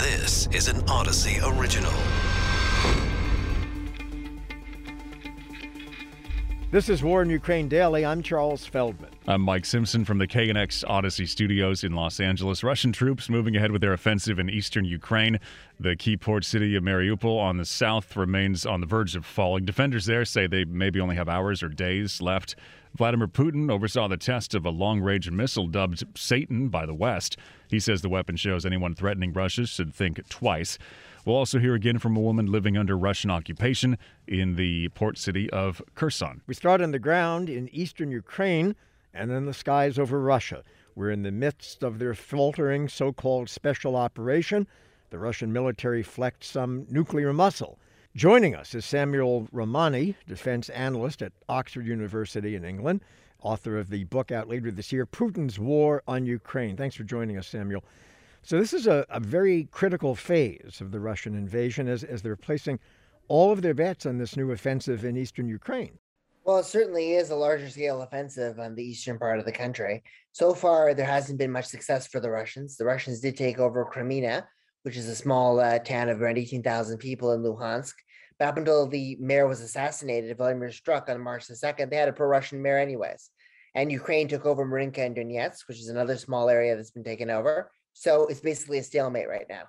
This is an Audacy original. This is War in Ukraine Daily. I'm Charles Feldman. I'm Mike Simpson from the KNX Audacy Studios in Los Angeles. Russian troops moving ahead with their offensive in eastern Ukraine. The key port city of Mariupol on the south remains on the verge of falling. Defenders there say they maybe only have hours or days left. Vladimir Putin oversaw the test of a long range missile dubbed Satan by the West. He says the weapon shows anyone threatening Russia should think twice. We'll also hear again from a woman living under Russian occupation in the port city of Kherson. We start on the ground in eastern Ukraine and then the skies over Russia. We're in the midst of their faltering so called special operation. The Russian military flexed some nuclear muscle. Joining us is Samuel Ramani, defense analyst at Oxford University in England, author of the book out later this year, Putin's War on Ukraine. Thanks for joining us, Samuel. So, this is a, a very critical phase of the Russian invasion as, as they're placing all of their bets on this new offensive in eastern Ukraine. Well, it certainly is a larger scale offensive on the eastern part of the country. So far, there hasn't been much success for the Russians. The Russians did take over Kreminna, which is a small uh, town of around 18,000 people in Luhansk. Up until the mayor was assassinated, Vladimir Struk on March the 2nd, they had a pro Russian mayor, anyways. And Ukraine took over Marinka and Donetsk, which is another small area that's been taken over. So it's basically a stalemate right now.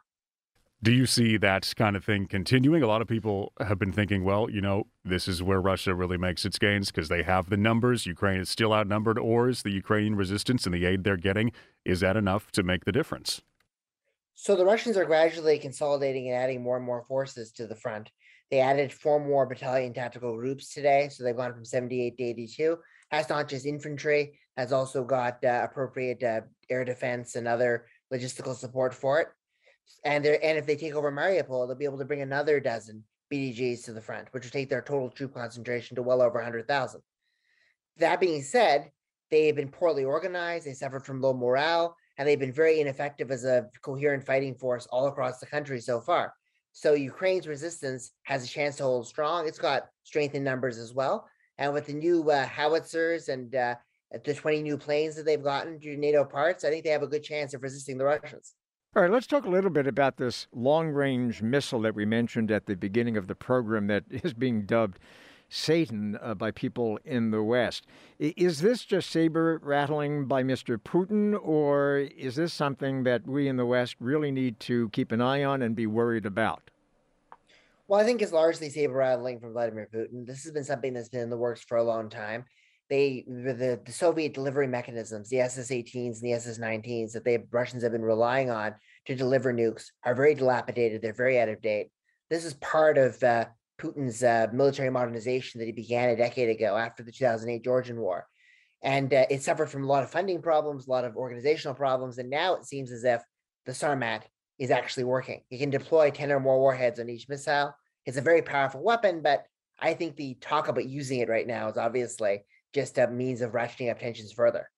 Do you see that kind of thing continuing? A lot of people have been thinking, well, you know, this is where Russia really makes its gains because they have the numbers. Ukraine is still outnumbered, or is the Ukrainian resistance and the aid they're getting is that enough to make the difference? So the Russians are gradually consolidating and adding more and more forces to the front. They added four more battalion tactical groups today, so they've gone from 78 to 82. That's not just infantry; has also got uh, appropriate uh, air defense and other logistical support for it. And they and if they take over Mariupol, they'll be able to bring another dozen BTGs to the front, which will take their total troop concentration to well over 100,000. That being said, they've been poorly organized, they suffered from low morale, and they've been very ineffective as a coherent fighting force all across the country so far. So Ukraine's resistance has a chance to hold strong. It's got strength in numbers as well. And with the new uh, howitzers and uh, the 20 new planes that they've gotten to NATO parts, I think they have a good chance of resisting the Russians. All right, let's talk a little bit about this long range missile that we mentioned at the beginning of the program that is being dubbed Satan uh, by people in the West. Is this just saber rattling by Mr. Putin, or is this something that we in the West really need to keep an eye on and be worried about? Well, I think it's largely saber rattling from Vladimir Putin. This has been something that's been in the works for a long time they the, the Soviet delivery mechanisms, the SS-18s and the SS-19s that the Russians have been relying on to deliver nukes are very dilapidated. They're very out of date. This is part of uh, Putin's uh, military modernization that he began a decade ago after the 2008 Georgian War, and uh, it suffered from a lot of funding problems, a lot of organizational problems, and now it seems as if the Sarmat is actually working. You can deploy 10 or more warheads on each missile. It's a very powerful weapon, but I think the talk about using it right now is obviously just a means of ratcheting up tensions further.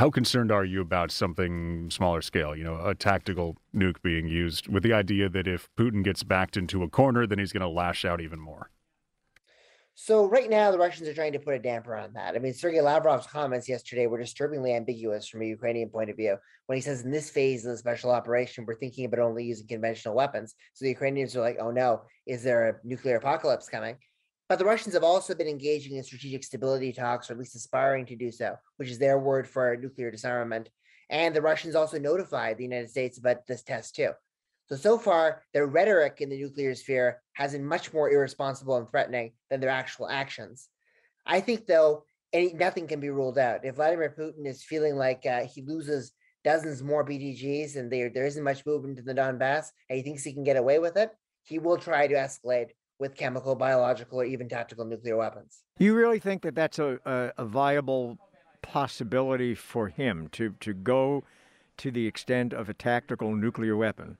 How concerned are you about something smaller scale, you know, a tactical nuke being used with the idea that if Putin gets backed into a corner, then he's going to lash out even more? So right now, the Russians are trying to put a damper on that. I mean, Sergei Lavrov's comments yesterday were disturbingly ambiguous from a Ukrainian point of view when he says in this phase of the special operation, we're thinking about only using conventional weapons. So the Ukrainians are like, oh no, is there a nuclear apocalypse coming? But the Russians have also been engaging in strategic stability talks, or at least aspiring to do so, which is their word for nuclear disarmament. And the Russians also notified the United States about this test too. So, so far, their rhetoric in the nuclear sphere has been much more irresponsible and threatening than their actual actions. I think, though, any, nothing can be ruled out. If Vladimir Putin is feeling like uh, he loses dozens more BTGs and there, there isn't much movement in the Donbass and he thinks he can get away with it, he will try to escalate with chemical, biological, or even tactical nuclear weapons. You really think that that's a, a, a viable possibility for him to, to go to the extent of a tactical nuclear weapon?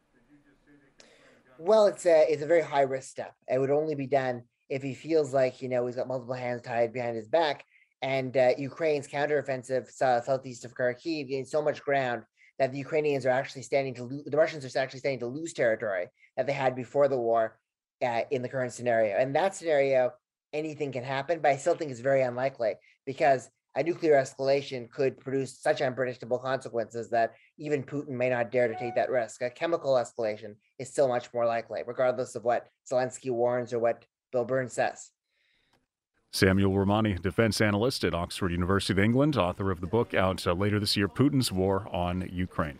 Well, it's a it's a very high risk step. It would only be done if he feels like you know he's got multiple hands tied behind his back, and uh, Ukraine's counteroffensive uh, southeast of Kharkiv gained so much ground that the Ukrainians are actually standing to lose. The Russians are actually standing to lose territory that they had before the war, in the current scenario. And that scenario, anything can happen, but I still think it's very unlikely because a nuclear escalation could produce such unpredictable consequences that even Putin may not dare to take that risk. A chemical escalation is still much more likely, regardless of what Zelensky warns or what Bill Burns says. Samuel Ramani, defense analyst at Oxford University of England, author of the book out uh, later this year, Putin's War on Ukraine.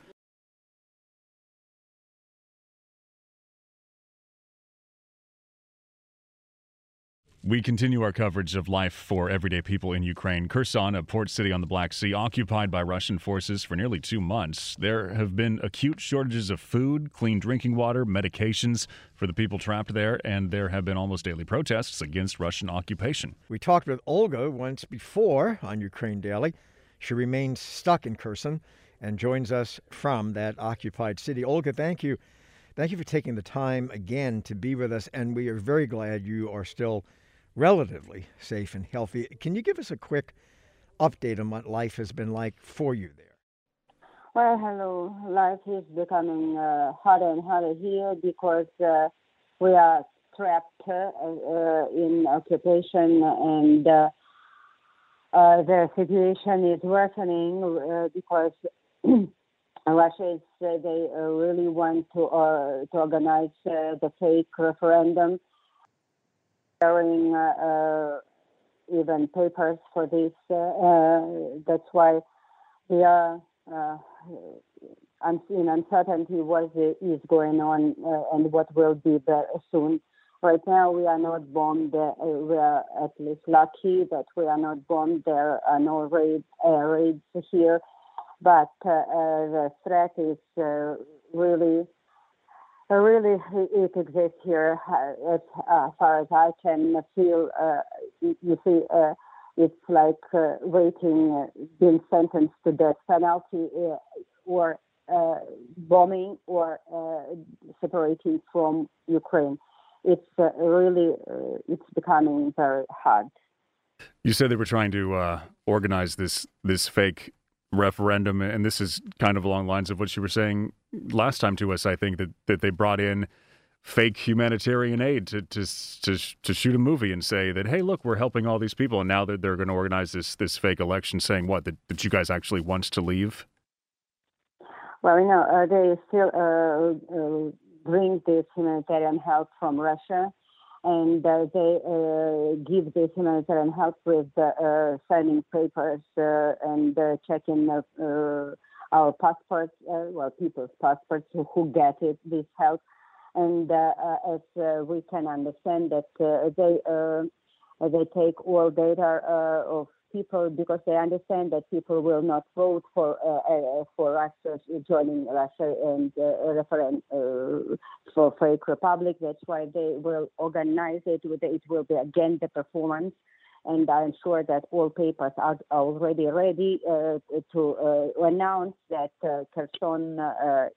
We continue our coverage of life for everyday people in Ukraine. Kherson, a port city on the Black Sea, occupied by Russian forces for nearly two months. There have been acute shortages of food, clean drinking water, medications for the people trapped there, and there have been almost daily protests against Russian occupation. We talked with Olga once before on Ukraine Daily. She remains stuck in Kherson and joins us from that occupied city. Olga, thank you. Thank you for taking the time again to be with us, and we are very glad you are still relatively safe and healthy. Can you give us a quick update on what life has been like for you there? Well, hello. Life is becoming uh, harder and harder here because uh, we are trapped uh, uh in occupation and uh, uh, the situation is worsening because Russia is they really want to to organize the fake referendum sharing uh, uh, even papers for this. Uh, uh that's why we are uh, in uncertainty what is going on uh, and what will be there soon. Right now, we are not bombed. We are at least lucky that we are not bombed. There are no raids, raids here, but the threat is really really it exists here uh, as uh, far as I can feel. Uh, you see, uh, it's like uh, waiting, uh, being sentenced to death penalty, or bombing, or separating from Ukraine. It's really it's becoming very hard. You said they were trying to organize this this fake referendum, and this is kind of along lines of what you were saying last time to us. I think that that they brought in fake humanitarian aid to to to, to shoot a movie and say that hey, look, we're helping all these people, and now that they're going to organize this this fake election, saying what that, that you guys actually want to leave. Well, you know, uh, they still uh, uh, bring this humanitarian help from Russia and uh, they uh, give this humanitarian help with uh, uh signing papers uh, and uh, checking our passports, well, people's passports who get it, this help. And as we can understand that they they take all data of people because they understand that people will not vote for uh, uh, for Russia joining Russia and uh, referendum uh, for fake republic. That's why they will organize it. It will be again the performance. And I'm sure that all papers are already ready uh, to uh, announce that Kherson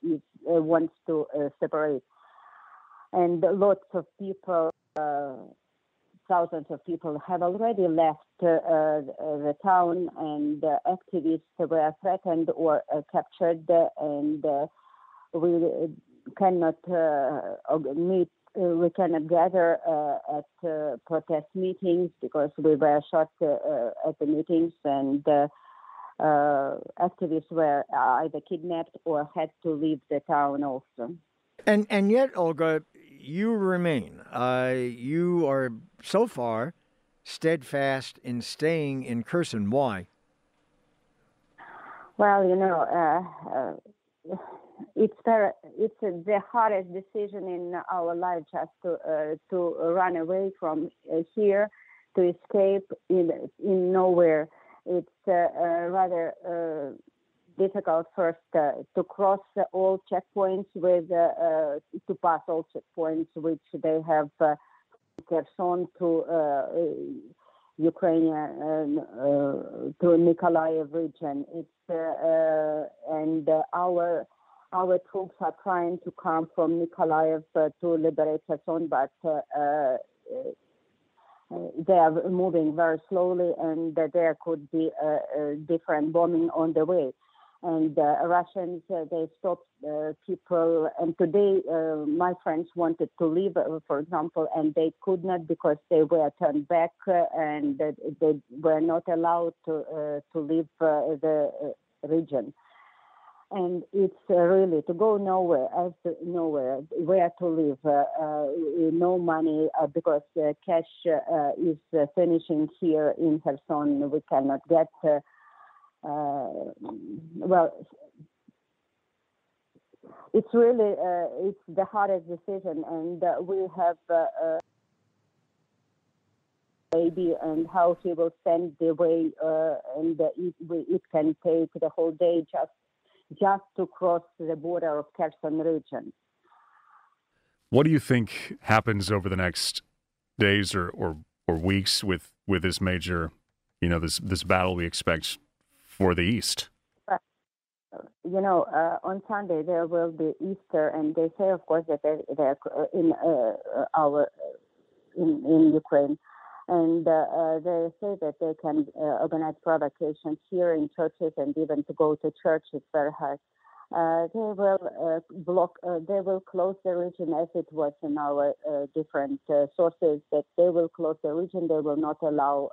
is, wants to separate. And lots of people thousands of people have already left uh, uh, the town, and uh, activists were threatened or captured, and we cannot meet we cannot gather uh, at uh, protest meetings because we were shot uh, at the meetings and activists were either kidnapped or had to leave the town also. And and yet, Olga, you remain. Uh, you are so far steadfast in staying in Kherson. Why? Well, you know, uh, uh, it's it's the hardest decision in our life just to uh, to run away from uh, here, to escape in in nowhere. It's uh, uh, rather difficult first uh, to cross uh, all checkpoints with uh, to pass all checkpoints which they have uh, Kherson to Ukraine to uh, uh, Mykolaiv uh, region. It's and our our troops are trying to come from Mykolaiv to liberate Kherson, but they are moving very slowly and there could be different bombing on the way and uh, Russians uh, they stopped uh, people. And today, uh, my friends wanted to leave, uh, for example, and they could not because they were turned back uh, and they were not allowed to to leave the region. And it's really to go nowhere, as nowhere, where to live, no money because cash is finishing here in Kherson. We cannot get. Uh, well, it's really uh, it's the hardest decision, and uh, we have baby and how he will spend the way, and it, it can take the whole day just just to cross the border of Kherson region. What do you think happens over the next days or, or, or weeks with, with this major, you know, this this battle we expect for the East? You know, uh, on Sunday there will be Easter, and they say, of course, that they're, they're uh, in uh, our in, in Ukraine, and uh, uh, they say that they can uh, organize provocations here in churches and even to go to church is very hard. Uh, they will uh, block, uh, they will close the region as it was in our different sources. That they will close the region. They will not allow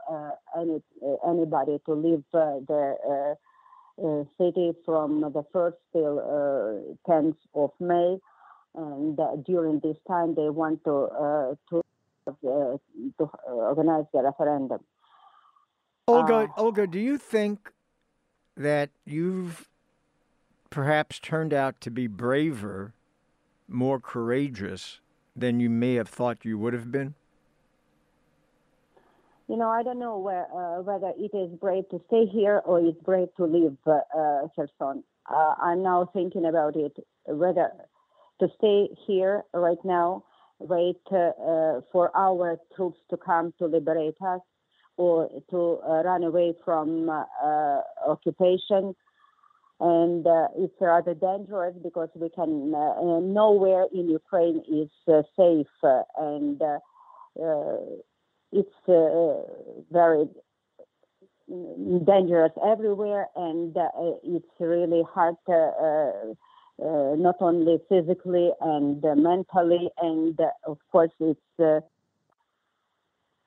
any anybody to leave the uh, city from the 1st till 10th uh, of May. And uh, during this time, they want to, to, to organize the referendum. Olga, Olga, do you think that you've perhaps turned out to be braver, more courageous than you may have thought you would have been? you know, I don't know where, uh, whether it is brave to stay here or it's brave to leave uh, uh, Kherson. Uh, I'm now thinking about it, whether to stay here right now, wait uh, uh, for our troops to come to liberate us, or to uh, run away from occupation. And it's rather dangerous because we can nowhere in Ukraine is safe, and it's uh, very dangerous everywhere, and uh, it's really hard uh, uh, not only physically and uh, mentally, and uh, of course it's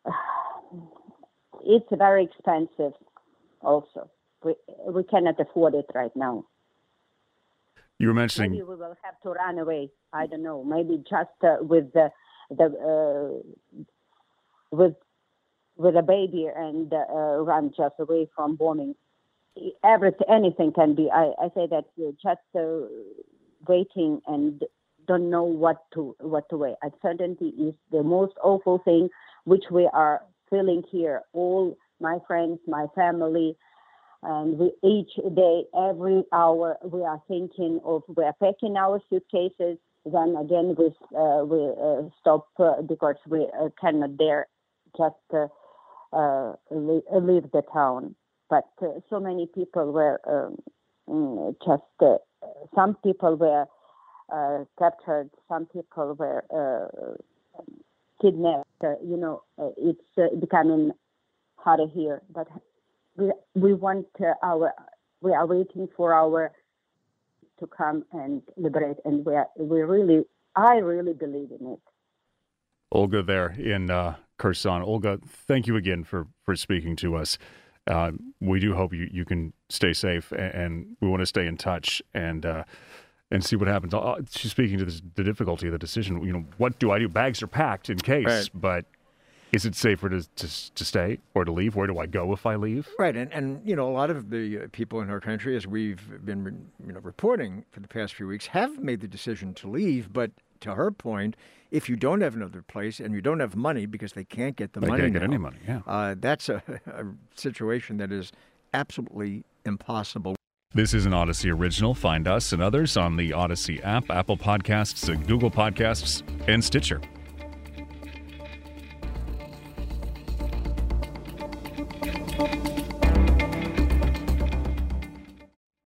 it's very expensive. Also, we we cannot afford it right now. You were mentioning maybe we will have to run away. I don't know. Maybe just with the the with with a baby and uh, run just away from bombing. Everything, anything can be. I, I say that you're just uh, waiting and don't know what to what to wait. Uncertainty is the most awful thing which we are feeling here. All my friends, my family, and we each day, every hour, we are thinking of we are packing our suitcases. Then again, we uh, we uh, stop uh, because we uh, cannot dare just uh, uh, leave the town. But so many people were um, mm, just, some people were captured, some people were kidnapped. you know, it's becoming harder here. But we, we want our, we are waiting for our to come and liberate, and we are, we really, I really believe in it. Olga there in uh, Kherson. Olga, thank you again for, for speaking to us. Uh, we do hope you, you can stay safe, and, and we want to stay in touch and uh, and see what happens. Uh, she's speaking to this, the difficulty of the decision. You know, what do I do? Bags are packed in case, right. but is it safer to, to, to stay or to leave? Where do I go if I leave? Right, and and you know, a lot of the uh, people in our country, as we've been you know reporting for the past few weeks, have made the decision to leave, but to her point, if you don't have another place and you don't have money because they can't get the they money, they can't now, get any money. Yeah, uh, that's a, a situation that is absolutely impossible. This is an Audacy original. Find us and others on the Audacy app, Apple Podcasts, Google Podcasts, and Stitcher.